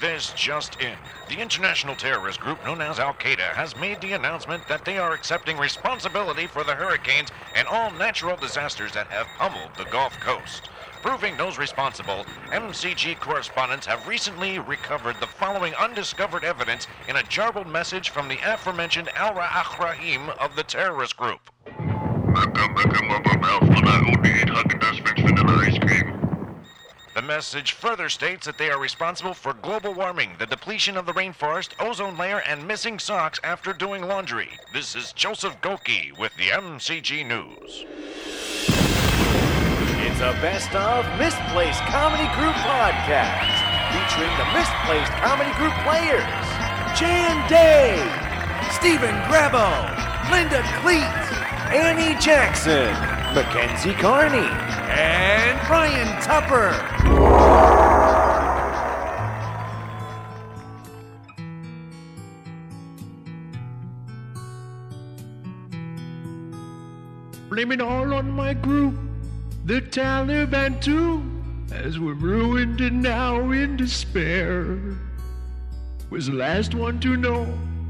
This just in. The international terrorist group known as Al Qaeda has made the announcement that they are accepting responsibility for the hurricanes and all natural disasters that have pummeled the Gulf Coast. Proving those responsible, MCG correspondents have recently recovered the following undiscovered evidence in a jarbled message from the aforementioned Al Rahim of the terrorist group. Message further states that they are responsible for global warming, the depletion of the rainforest, ozone layer, and missing socks after doing laundry. This is Joseph Goki with the MCG News. It's a best of Misplaced Comedy Group podcast featuring the Misplaced Comedy Group players Jan Day, Stephen Grabo, Linda Cleet, Annie Jackson, Mackenzie Carney, and Brian Tupper. Blame it all on my group, the Taliban too, as we're ruined and now in despair. Was the last one to know.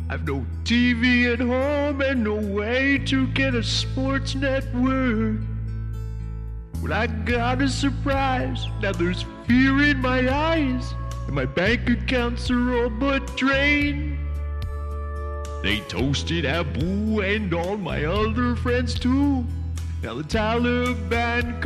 I've no TV at home and no way to get a sports network. Well, I got a surprise. Now there's fear in my eyes, and my bank accounts are all but drained. They toasted Abu and all my other friends too. Now the Taliban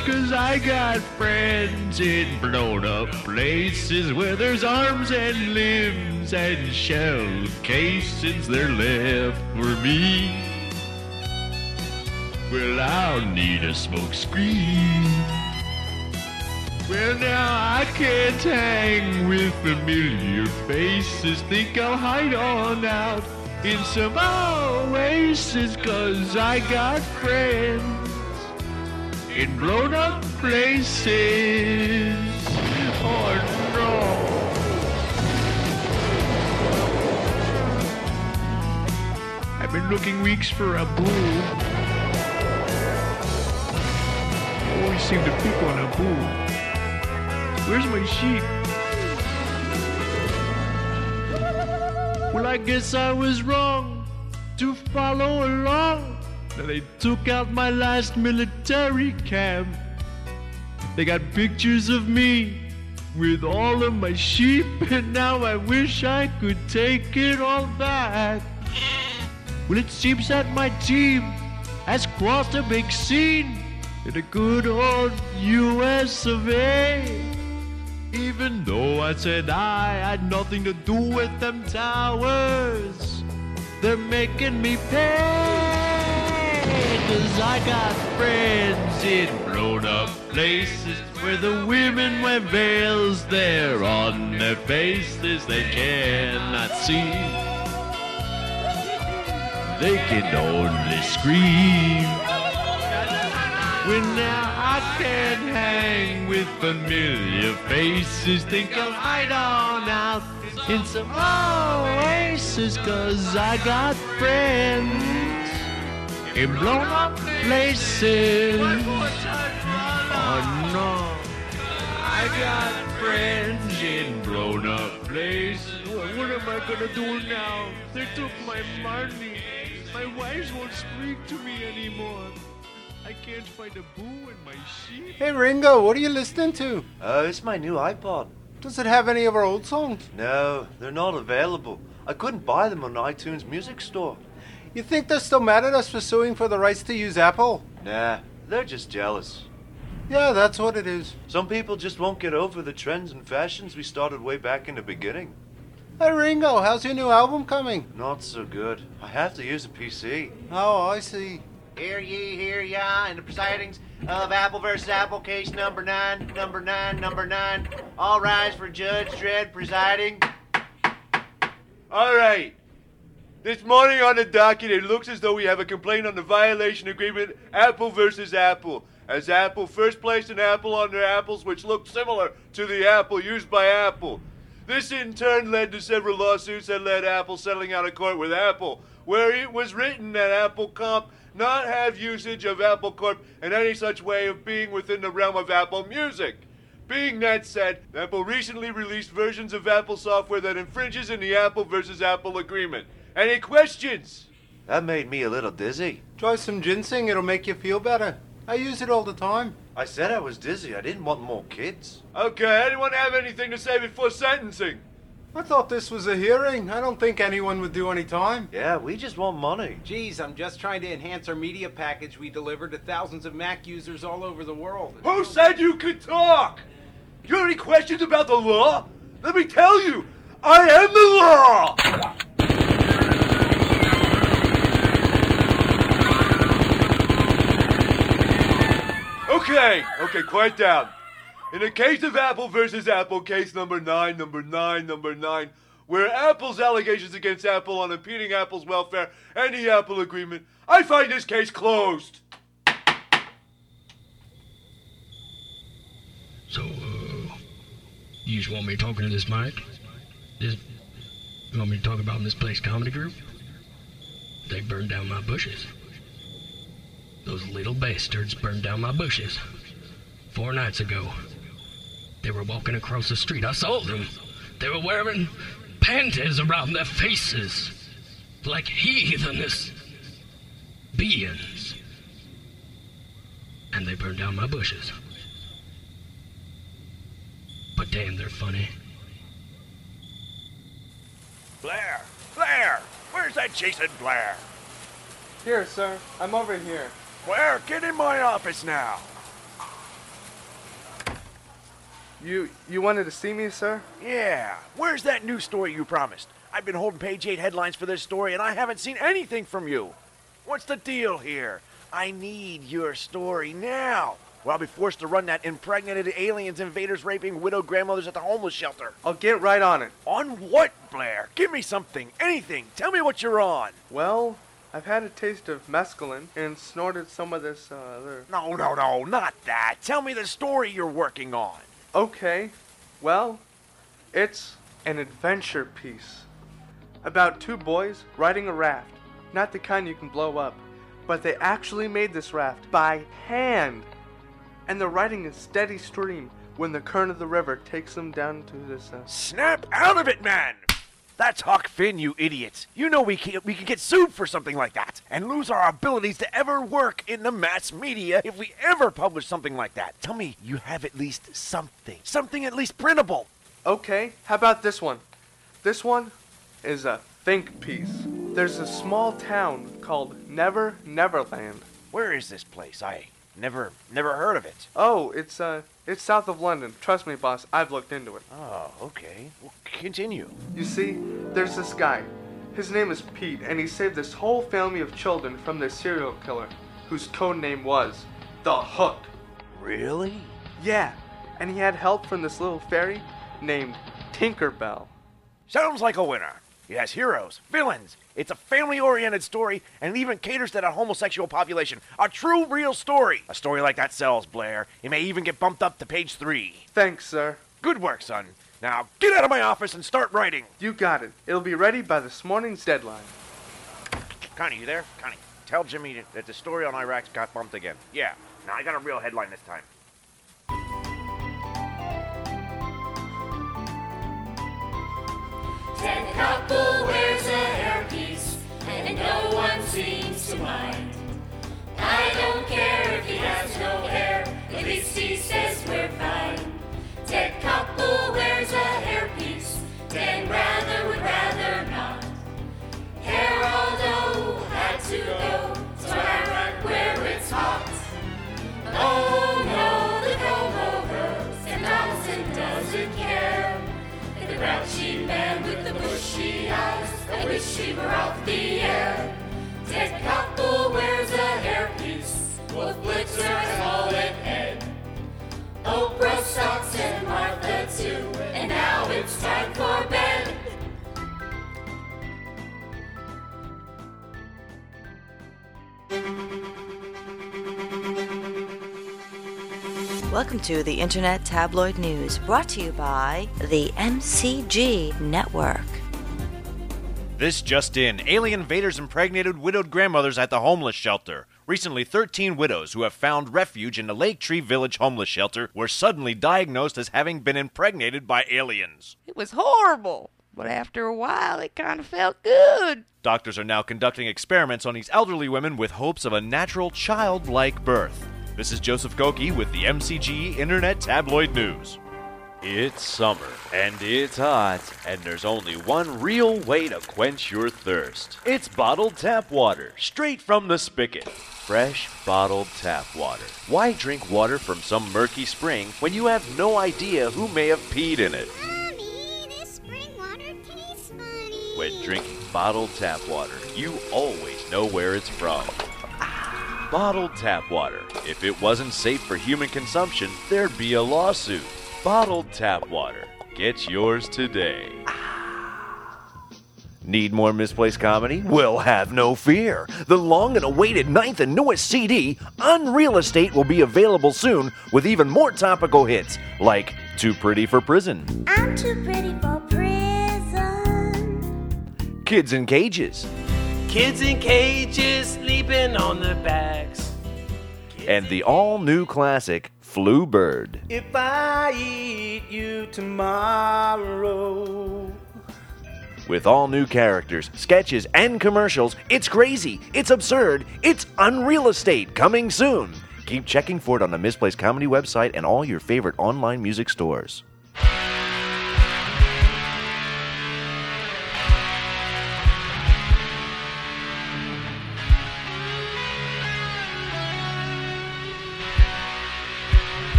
cause I got friends in blown up places where there's arms and limbs and shell casings they're left for me. Well, I'll need a smoke screen. Well, now I can't hang with familiar faces. Think I'll hide on out in some oasis, cause I got friends in blown up places. Oh no. I've been looking weeks for a boo. Always seem to pick on a boo. Where's my sheep? Well, I guess I was wrong to follow along. They took out my last military camp. They got pictures of me with all of my sheep, and now I wish I could take it all back. Well, it seems that my team has crossed a big scene in a good old US of A. Even though I said I had nothing to do with them towers, they're making me pay. Cause I got friends in blown up places where the women wear veils there on their faces they cannot see. They can only scream. When now I can't hang with familiar faces, think I'll hide on out in some oasis, cause I got friends in blown up places. Oh no, I got friends in blown up places. What, what am I gonna do now? They took my money. My wives won't speak to me anymore. I can't find a boo in my sheep. Hey Ringo, what are you listening to? Oh, it's my new iPod. Does it have any of our old songs? No, they're not available. I couldn't buy them on iTunes Music Store. You think they're still mad at us for suing for the rights to use Apple? Nah, they're just jealous. Yeah, that's what it is. Some people just won't get over the trends and fashions we started way back in the beginning. Hey Ringo, how's your new album coming? Not so good. I have to use a PC. Oh, I see. Hear ye, hear ya, in the proceedings of Apple versus Apple, case number nine, number nine, number nine. All rise for Judge Dredd presiding. All right. This morning on the docket, it looks as though we have a complaint on the violation agreement Apple versus Apple. As Apple first placed an apple on their apples which looked similar to the apple used by Apple. This in turn led to several lawsuits that led Apple settling out of court with Apple, where it was written that Apple Comp not have usage of Apple Corp in any such way of being within the realm of Apple Music. Being that said, Apple recently released versions of Apple software that infringes in the Apple versus Apple agreement. Any questions? That made me a little dizzy. Try some ginseng, it'll make you feel better. I use it all the time. I said I was dizzy. I didn't want more kids. Okay, anyone have anything to say before sentencing? I thought this was a hearing. I don't think anyone would do any time. Yeah, we just want money. Geez, I'm just trying to enhance our media package we deliver to thousands of Mac users all over the world. Who said you could talk? You have any questions about the law? Let me tell you, I am the law! Okay, okay, quiet down. In the case of Apple versus Apple, case number nine, number nine, number nine, where Apple's allegations against Apple on impeding Apple's welfare and the Apple agreement, I find this case closed. So, uh, you just want me talking to this mic? This, you want me to talk about Misplaced Comedy Group? They burned down my bushes. Those little bastards burned down my bushes. Four nights ago. They were walking across the street. I saw them. They were wearing panties around their faces. Like heathenish beings. And they burned down my bushes. But damn, they're funny. Blair! Blair! Where's that Jason Blair? Here, sir. I'm over here. Blair, get in my office now. You you wanted to see me, sir? Yeah. Where's that new story you promised? I've been holding page 8 headlines for this story and I haven't seen anything from you. What's the deal here? I need your story now. Or I'll be forced to run that impregnated aliens, invaders, raping widow grandmothers at the homeless shelter. I'll get right on it. On what, Blair? Give me something, anything. Tell me what you're on. Well, I've had a taste of mescaline and snorted some of this uh, other. No, no, no, not that. Tell me the story you're working on. Okay. Well, it's an adventure piece about two boys riding a raft. Not the kind you can blow up, but they actually made this raft by hand. And they're riding a steady stream when the current of the river takes them down to this. Uh... Snap out of it, man! That's Huck Finn, you idiots. You know we can, we can get sued for something like that and lose our abilities to ever work in the mass media if we ever publish something like that. Tell me you have at least something. Something at least printable. Okay, how about this one? This one is a think piece. There's a small town called Never Neverland. Where is this place? I never never heard of it. Oh, it's uh it's south of London. Trust me, boss, I've looked into it. Oh, okay. Well, continue. You see, there's this guy. His name is Pete, and he saved this whole family of children from this serial killer, whose code name was The Hook. Really? Yeah, and he had help from this little fairy named Tinkerbell. Sounds like a winner. He has heroes, villains. It's a family oriented story and it even caters to that homosexual population. A true, real story. A story like that sells, Blair. It may even get bumped up to page three. Thanks, sir. Good work, son. Now get out of my office and start writing. You got it. It'll be ready by this morning's deadline. Connie, you there? Connie, tell Jimmy that the story on Iraq got bumped again. Yeah. Now I got a real headline this time. Ted Koppel wears a hairpiece, and no one seems to mind. I don't care if he has no hair, at least he says we're fine. Ted Koppel wears a hairpiece, Dan Rather would rather not. Geraldo had to go to Iraq where it's hot. Oh the bushy eyes, I wish he were off the air. Koppel wears a hairpiece, Wolf Blitzer has mullet head. Oprah sucks and Martha too, and now it's time for bed. Welcome to the Internet Tabloid News, brought to you by the MCG Network. This just in. Alien invaders impregnated widowed grandmothers at the homeless shelter. Recently, 13 widows who have found refuge in the Lake Tree Village homeless shelter were suddenly diagnosed as having been impregnated by aliens. It was horrible, but after a while it kind of felt good. Doctors are now conducting experiments on these elderly women with hopes of a natural childlike birth. This is Joseph Goki with the MCG Internet Tabloid News. It's summer, and it's hot, and there's only one real way to quench your thirst. It's bottled tap water, straight from the spigot. Fresh bottled tap water. Why drink water from some murky spring when you have no idea who may have peed in it? When drinking bottled tap water, you always know where it's from. Ah, bottled tap water. If it wasn't safe for human consumption, there'd be a lawsuit. Bottled tap water. Get yours today. Need more misplaced comedy? Well, have no fear. The long and awaited ninth and newest CD, Unreal Estate, will be available soon with even more topical hits like Too Pretty for Prison, I'm too pretty for prison. Kids in Cages, Kids in cages sleeping on their backs. and the all new classic Flu Bird. If I eat you tomorrow. With all new characters, sketches, and commercials, it's crazy, it's absurd, it's Unreal Estate coming soon. Keep checking for it on the Misplaced Comedy website and all your favorite online music stores.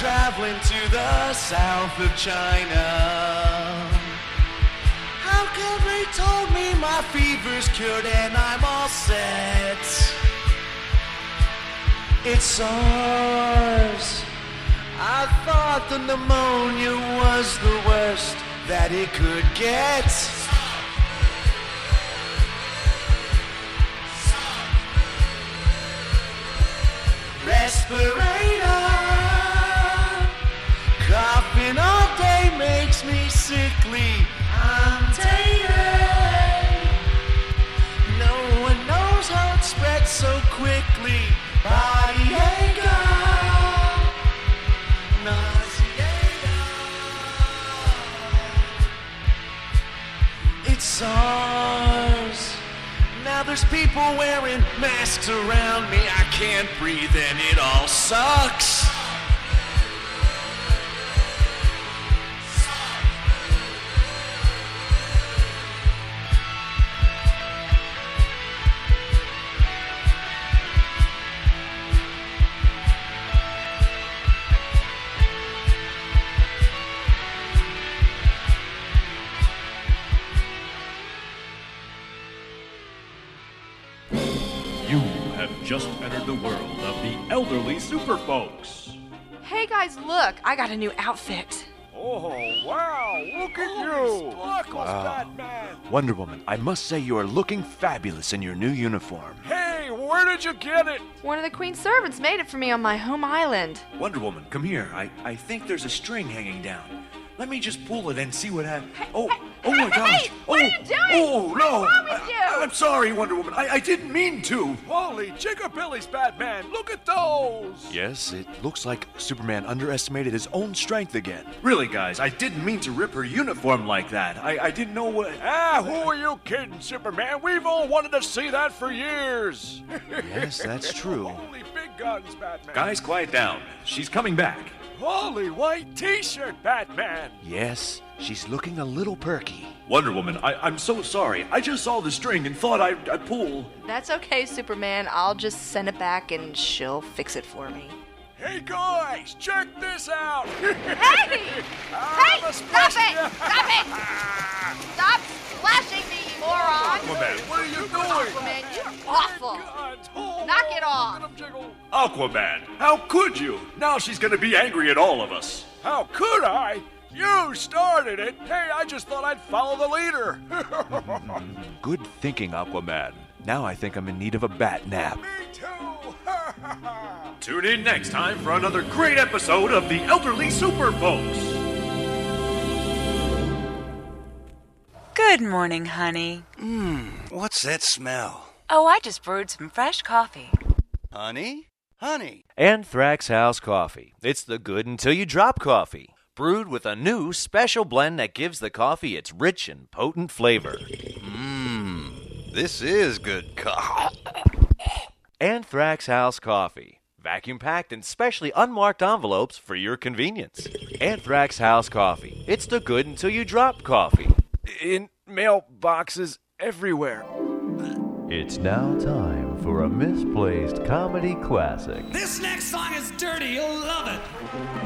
Traveling to the south of China. How come they told me my fever's cured and I'm all set? It's SARS. I thought the pneumonia was the worst that it could get. It's SARS. Now there's people wearing masks around me. I can't breathe and it all sucks. Super folks. Hey guys, look, I got a new outfit. Oh, wow, look at you! Look, Wow. Wonder Woman, I must say you are looking fabulous in your new uniform. Hey, where did you get it? One of the Queen's servants made it for me on my home island. Wonder Woman, come here. I, I think there's a string hanging down. Let me just pull it and see what happens. Oh, oh my gosh! what oh, are you doing? oh no! What's wrong with you? I, am sorry, Wonder Woman. I, I didn't mean to. Holy Jiggabilly's Batman, look at those! Yes, it looks like Superman underestimated his own strength again. Really, guys, I didn't mean to rip her uniform like that. I, I didn't know what. Ah, who are you kidding, Superman? We've all wanted to see that for years. Yes, that's true. Holy big guns, Batman. Guys, quiet down. She's coming back. Holy white t-shirt, Batman. Yes, she's looking a little perky. Wonder Woman, I, I'm so sorry. I just saw the string and thought I'd, I'd pull. That's okay, Superman. I'll just send it back and she'll fix it for me. Hey guys, check this out! Hey! I'm hey! Stop it! Stop it! Ah. Stop splashing me, you moron! Aquaman, what are you doing? Aquaman, you're oh awful! Knock it off! Aquaman, how could you? Now she's gonna be angry at all of us. How could I? You started it! Hey, I just thought I'd follow the leader! Good thinking, Aquaman. Now I think I'm in need of a bat nap. Me too! Tune in next time for another great episode of the Elderly Super Folks. Good morning, honey. Mmm, what's that smell? Oh, I just brewed some fresh coffee. Honey? Honey. Anthrax House Coffee. It's the good until you drop coffee. Brewed with a new special blend that gives the coffee its rich and potent flavor. Mmm, this is good coffee. Anthrax House Coffee. Vacuum packed in specially unmarked envelopes for your convenience. Anthrax House Coffee. It's the good until you drop coffee. In mailboxes everywhere. It's now time for a misplaced comedy classic. This next song is dirty. You'll love it.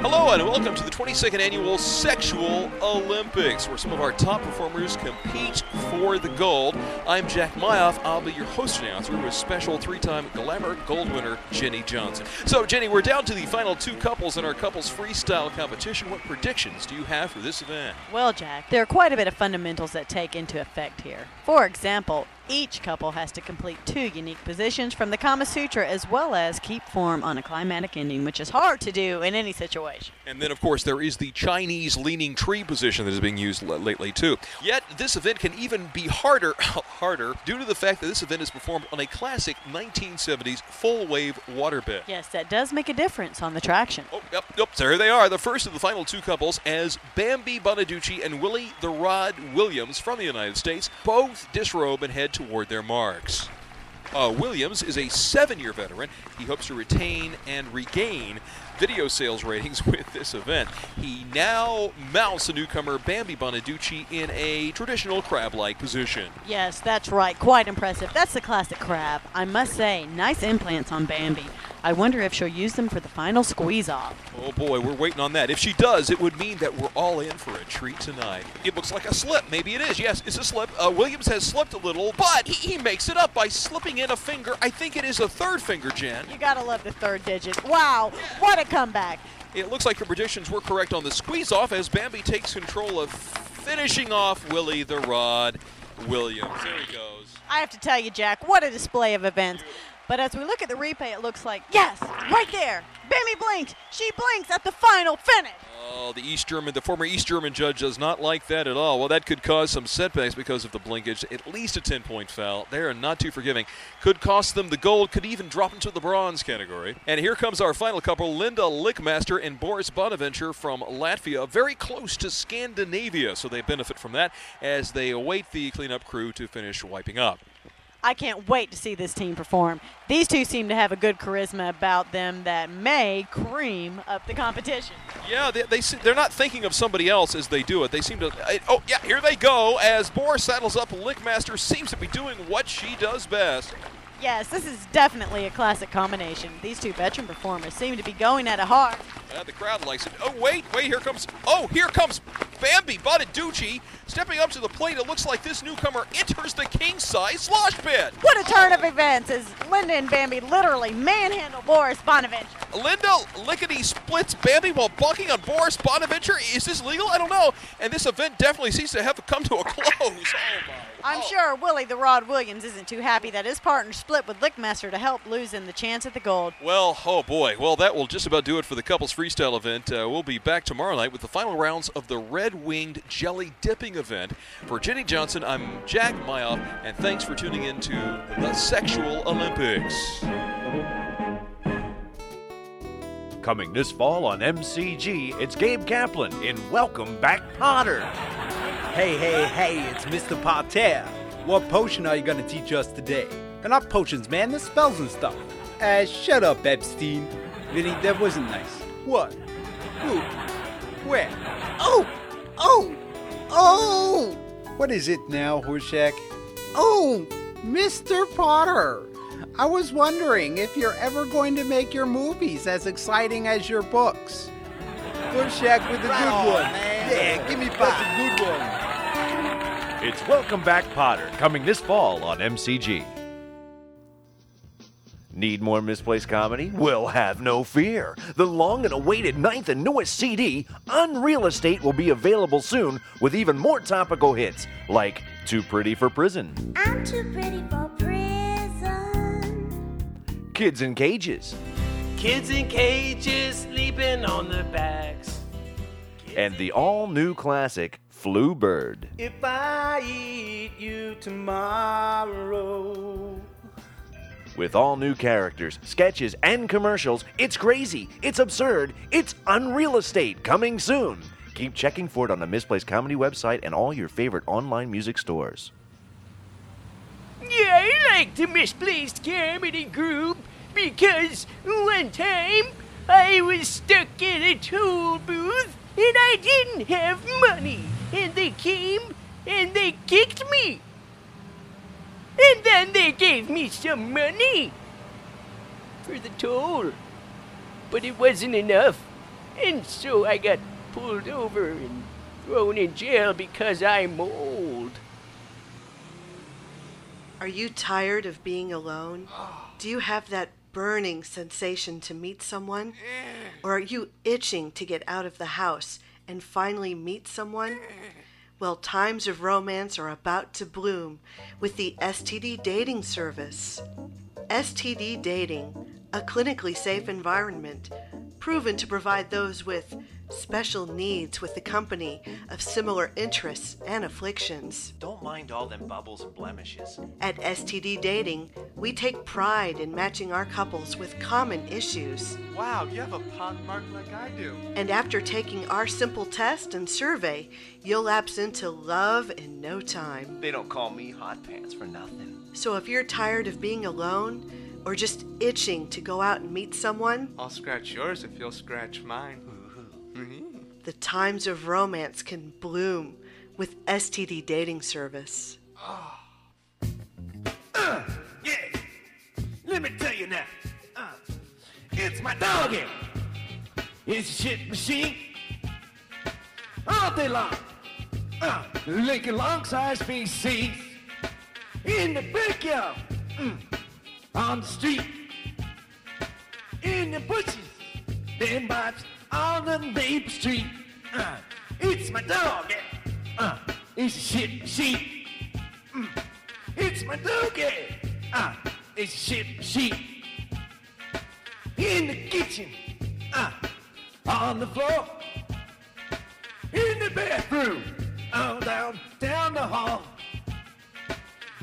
Hello and welcome to the 22nd annual Sexual Olympics, where some of our top performers compete for the gold. I'm Jack Myoff. I'll be your host announcer with special three-time Glamour Gold winner Jenny Johnson. So, Jenny, we're down to the final two couples in our couples freestyle competition. What predictions do you have for this event? Well, Jack, there are quite a bit of fundamentals that take into effect here. For example, each couple has to complete two unique positions from the Kama Sutra as well as keep form on a climatic ending, which is hard to do in any situation. And then, of course, there is the Chinese leaning tree position that is being used l- lately, too. Yet, this event can even be harder, harder due to the fact that this event is performed on a classic 1970s full wave waterbed. Yes, that does make a difference on the traction. Oh, yep, yep, so here they are, the first of the final two couples as Bambi Bonaducci and Willie the Rod Williams from the United States both disrobe and head toward their marks. Uh, Williams is a seven year veteran. He hopes to retain and regain video sales ratings with this event. He now mounts the newcomer Bambi Bonaducci in a traditional crab like position. Yes, that's right. Quite impressive. That's the classic crab. I must say, nice implants on Bambi. I wonder if she'll use them for the final squeeze off. Oh boy, we're waiting on that. If she does, it would mean that we're all in for a treat tonight. It looks like a slip. Maybe it is. Yes, it's a slip. Uh, Williams has slipped a little, but he, he makes it up by slipping in a finger. I think it is a third finger, Jen. You gotta love the third digit. Wow, what a comeback. It looks like your predictions were correct on the squeeze off as Bambi takes control of finishing off Willie the Rod Williams. There he goes. I have to tell you, Jack, what a display of events. But as we look at the replay, it looks like, yes, right there. Bambi blinks. She blinks at the final finish. Oh, the East German, the former East German judge does not like that at all. Well, that could cause some setbacks because of the blinkage. At least a 10 point foul. They are not too forgiving. Could cost them the gold, could even drop into the bronze category. And here comes our final couple Linda Lickmaster and Boris Bonaventure from Latvia, very close to Scandinavia, so they benefit from that as they await the cleanup crew to finish wiping up. I can't wait to see this team perform. These two seem to have a good charisma about them that may cream up the competition. Yeah, they, they they're not thinking of somebody else as they do it. They seem to. Oh, yeah, here they go as Boris saddles up. Lickmaster seems to be doing what she does best. Yes, this is definitely a classic combination. These two veteran performers seem to be going at it hard. Uh, the crowd likes it. Oh, wait, wait, here comes. Oh, here comes Bambi Bonaducci stepping up to the plate. It looks like this newcomer enters the king size slosh pit. What a turn of events as Linda and Bambi literally manhandle Boris Bonaventure. Linda lickety splits Bambi while bucking on Boris Bonaventure. Is this legal? I don't know. And this event definitely seems to have come to a close. Oh, my. I'm sure Willie the Rod Williams isn't too happy that his partner split with Lickmaster to help losing the chance at the gold. Well, oh boy. Well, that will just about do it for the couples freestyle event. Uh, we'll be back tomorrow night with the final rounds of the Red Winged Jelly Dipping event. For Jenny Johnson, I'm Jack Myoff, and thanks for tuning in to the Sexual Olympics. Coming this fall on MCG, it's Gabe Kaplan in Welcome Back Potter. Hey, hey, hey, it's Mr. Potter. What potion are you gonna teach us today? They're not potions, man, they're spells and stuff. Uh, shut up, Epstein. Vinny, that wasn't nice. What? Who? Where? Oh! Oh! Oh! What is it now, Horshack? Oh, Mr. Potter. I was wondering if you're ever going to make your movies as exciting as your books. Good Bushak with the Right good on, one. man. Yeah, give me That's five. a good one. It's Welcome Back Potter, coming this fall on MCG. Need more misplaced comedy? Well, have no fear. The long and awaited ninth and newest CD, Unreal Estate, will be available soon with even more topical hits like Too Pretty for Prison, I'm too pretty for prison. Kids in Cages, Kids in cages sleeping on their backs. and the all new classic Flu Bird. If I eat you tomorrow. With all new characters, sketches, and commercials, it's crazy, it's absurd, it's Unreal Estate coming soon. Keep checking for it on the Misplaced Comedy website and all your favorite online music stores. Yeah, I like the misplaced comedy group because one time I was stuck in a toll booth and I didn't have money, and they came and they kicked me. And then they gave me some money for the toll. But it wasn't enough. And so I got pulled over and thrown in jail because I'm old. Are you tired of being alone? Do you have that burning sensation to meet someone? Or are you itching to get out of the house and finally meet someone? Well, times of romance are about to bloom with the STD dating service. STD dating, a clinically safe environment, proven to provide those with special needs with the company of similar interests and afflictions. Don't mind all them bubbles and blemishes. At STD Dating, we take pride in matching our couples with common issues. Wow, you have a pock mark like I do. And after taking our simple test and survey, you'll lapse into love in no time. They don't call me hot pants for nothing. So if you're tired of being alone, or just itching to go out and meet someone, I'll scratch yours if you'll scratch mine. the times of romance can bloom with STD Dating Service. Ah. Let me tell you now. Uh, it's my doggy. It's a shit machine. All day long. Uh, licking long size feces. In the backyard. Mm. On the street. In the bushes. Then bites on the neighbor street. Uh, it's my doggy. Uh, it's a shit machine. Mm. It's my doggy. Uh, a shit machine. In the kitchen. Uh, on the floor. In the bathroom. Down, down the hall.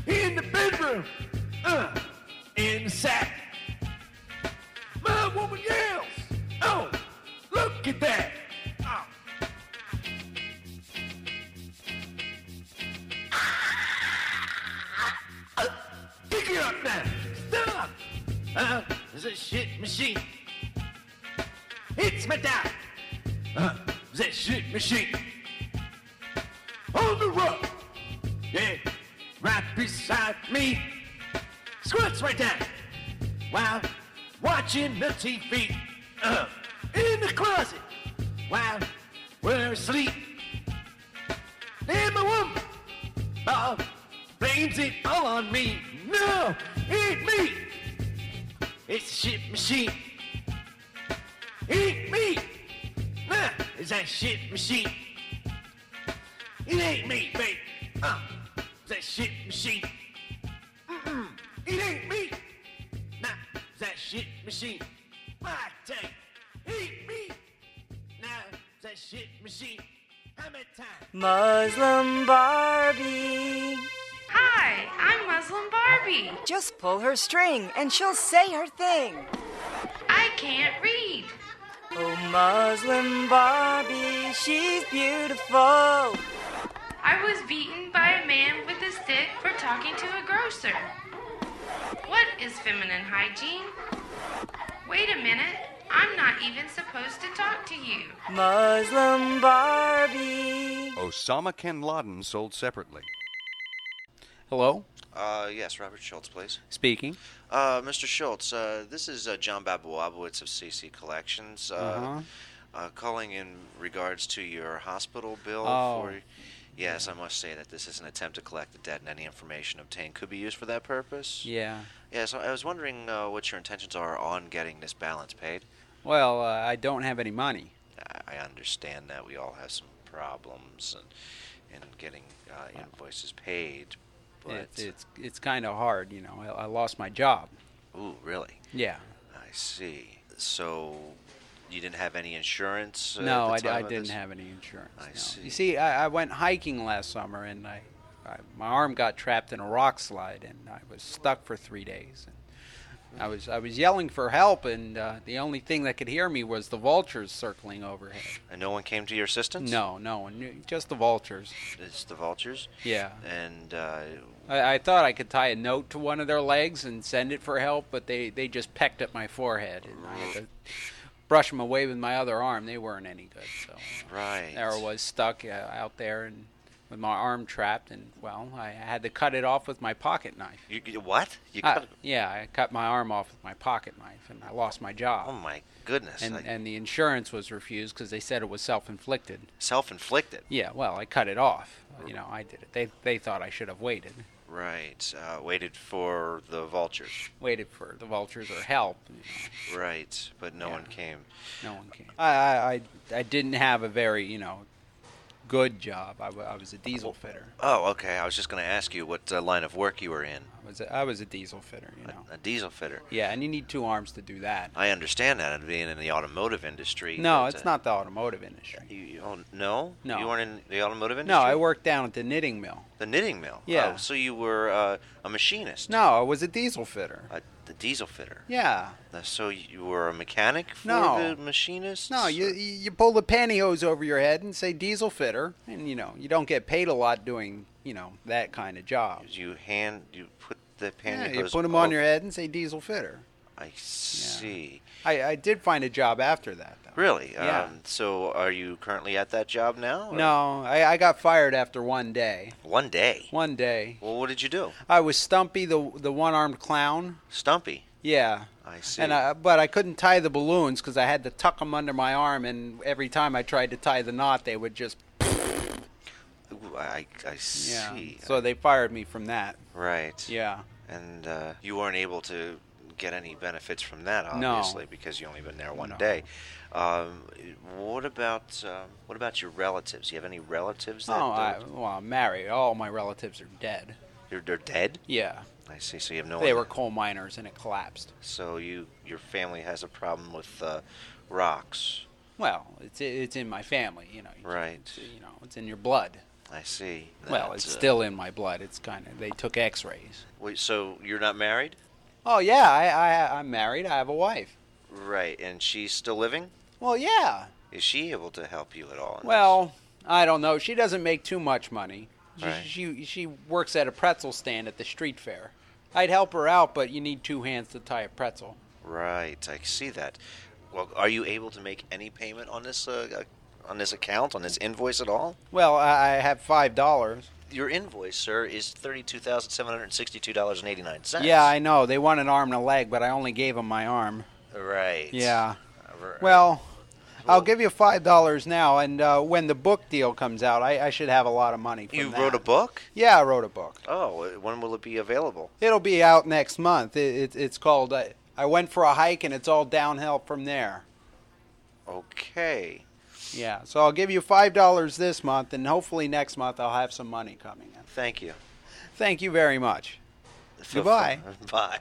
In the bedroom. Uh, in the sack. My woman yells. Oh, look at that. Machine. It's my dad. Uh, that shit machine. On the rug. Yeah, right beside me. Squirts right down. While watching the TV. Uh, in the closet. While we're asleep. And my woman. Uh, blames it all on me. No, it me. It's a shit machine. Ain't me. Nah, it's that shit machine. It ain't me, babe. Uh, it's that shit machine. Mm-mm. It ain't me. Nah, it's that shit machine. You, it ain't me. Nah, it's that shit machine. How many times? Muslim Barbie. Hi, I'm Muslim Barbie. Just pull her string and she'll say her thing. I can't read. Oh, Muslim Barbie, she's beautiful. I was beaten by a man with a stick for talking to a grocer. What is feminine hygiene? Wait a minute. I'm not even supposed to talk to you. Muslim Barbie. Osama Ken Laden sold separately. Hello? Uh, yes, Robert Schultz, please. Speaking. Uh, Mr. Schultz, uh, this is uh, John Babowabowitz of CC Collections. Uh, Uh-huh. uh, calling in regards to your hospital bill Oh. for. Yes, I must say that this is an attempt to collect the debt, and any information obtained could be used for that purpose. Yeah. Yeah, so I was wondering uh, what your intentions are on getting this balance paid. Well, uh, I don't have any money. I, I understand that we all have some problems in, in getting uh, invoices paid, It's it's, it's kind of hard, you know. I, I lost my job. ooh, really? Yeah. I see. So you didn't have any insurance? Uh, no, I, at the d- I didn't this? have any insurance. I no. see. You see, I, I went hiking last summer, and I, I my arm got trapped in a rock slide, and I was stuck for three days. And I was I was yelling for help, and uh, the only thing that could hear me was the vultures circling overhead. And no one came to your assistance? No, no one, knew- just the vultures. It's the vultures? Yeah. And uh, I, I thought I could tie a note to one of their legs and send it for help, but they, they just pecked at my forehead, and I had to brush them away with my other arm. They weren't any good, so right. there I was stuck uh, out there and with my arm trapped, and well, I had to cut it off with my pocket knife. You, you- what? You cut yeah, I cut my arm off with my pocket knife, and I lost my job. Oh my goodness! And I- and the insurance was refused because they said it was self-inflicted. Self-inflicted. Yeah, well, I cut it off. You know, I did it. They they thought I should have waited. Right. Uh, waited for the vultures. Waited for the vultures or help. you know. Right. But no Yeah. one came. No one came. I, I, I didn't have a very, you know, good job. I, was a diesel fitter. Oh, okay. I was just going to ask you what uh, line of work you were in. I was a, I was a diesel fitter, you know. A diesel fitter. Yeah, and you need two arms to do that. I understand that, and being in the automotive industry. No, but, it's uh, not the automotive industry. You, you, oh, no? No. You weren't in the automotive industry. No. I worked down at the knitting mill. The knitting mill? Yeah. Oh, so you were uh, a machinist? No, I was a diesel fitter. A, the diesel fitter? Yeah. So you were a mechanic for No. the machinist? No, you you pull the pantyhose over your head and say diesel fitter, and you know you don't get paid a lot doing you know that kind of job. You hand, you put the pantyhose. Yeah, you put them on your head and say diesel fitter. I see. I, I did find a job after that. Though. Really? Yeah. Um, so are you currently at that job now? or- No, I, I got fired after one day. One day? One day. Well, what did you do? I was Stumpy, the the one-armed clown. Stumpy? Yeah. I see. And I, but I couldn't tie the balloons because I had to tuck them under my arm, and every time I tried to tie the knot, they would just Ooh, I, I see. yeah. So they fired me from that. Right. Yeah. And uh, you weren't able to get any benefits from that, No. obviously, because you only been there one No. day. Um, what about um, what about your relatives? Do you have any relatives that? Oh, I, uh, well, I'm married. All my relatives are dead. You're, they're dead. Yeah. I see. So you have no. they were coal miners, and it collapsed. So you your family has a problem with uh, rocks. Well, it's it's in my family, you know. Right. It's, you know, it's in your blood. I see. Well, it's uh, still in my blood. It's kind of. They took X-rays. Wait, so you're not married? Oh yeah, I, I I'm married. I have a wife. Right, and she's still living. Well, yeah. Is she able to help you at all? Well, I don't know. She doesn't make too much money. She, Right. she she works at a pretzel stand at the street fair. I'd help her out, but you need two hands to tie a pretzel. Right, I see that. Well, are you able to make any payment on this uh, uh, on this account on this invoice at all? Well, I, I have five dollars. Your invoice, sir, is thirty-two thousand seven hundred sixty-two dollars and eighty-nine cents. Yeah, I know. They want an arm and a leg, but I only gave them my arm. Right. Yeah. R- Well, I'll give you five dollars now, and uh, when the book deal comes out, I, I should have a lot of money. From You that. wrote a book? Yeah, I wrote a book. Oh, when will it be available? It'll be out next month. It, it, it's called uh, "I Went for a Hike," and it's all downhill from there. Okay. Yeah, so I'll give you five dollars this month, and hopefully next month I'll have some money coming in. Thank you. Thank you very much. Goodbye. Bye.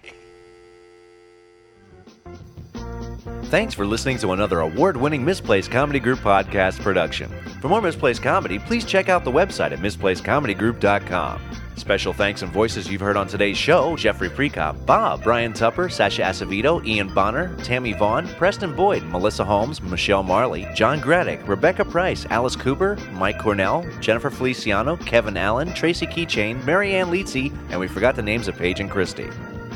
Thanks for listening to another award winning Misplaced Comedy Group podcast production. For more Misplaced Comedy, please check out the website at misplacedcomedygroup.com. Special thanks and voices you've heard on today's show Jeffrey Prekop, Bob, Brian Tupper, Sasha Acevedo, Ian Bonner, Tammy Vaughn, Preston Boyd, Melissa Holmes, Michelle Marley, John Graddick, Rebecca Price, Alice Cooper, Mike Cornell, Jennifer Feliciano, Kevin Allen, Tracy Keychain, Marianne Leetsy, and we forgot the names of Paige and Christy.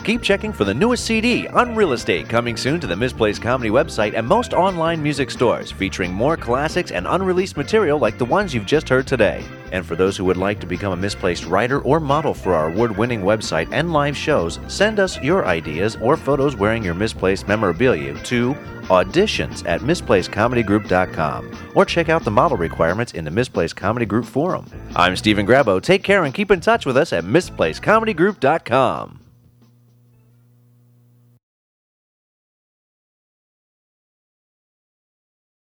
Keep checking for the newest CD Unreal Estate coming soon to the Misplaced Comedy website and most online music stores, featuring more classics and unreleased material like the ones you've just heard today. And for those who would like to become a misplaced writer or model for our award winning website and live shows, send us your ideas or photos wearing your misplaced memorabilia to auditions at misplacedcomedygroup.com or check out the model requirements in the Misplaced Comedy Group forum. I'm Stephen Grabo. Take care and keep in touch with us at misplacedcomedygroup.com.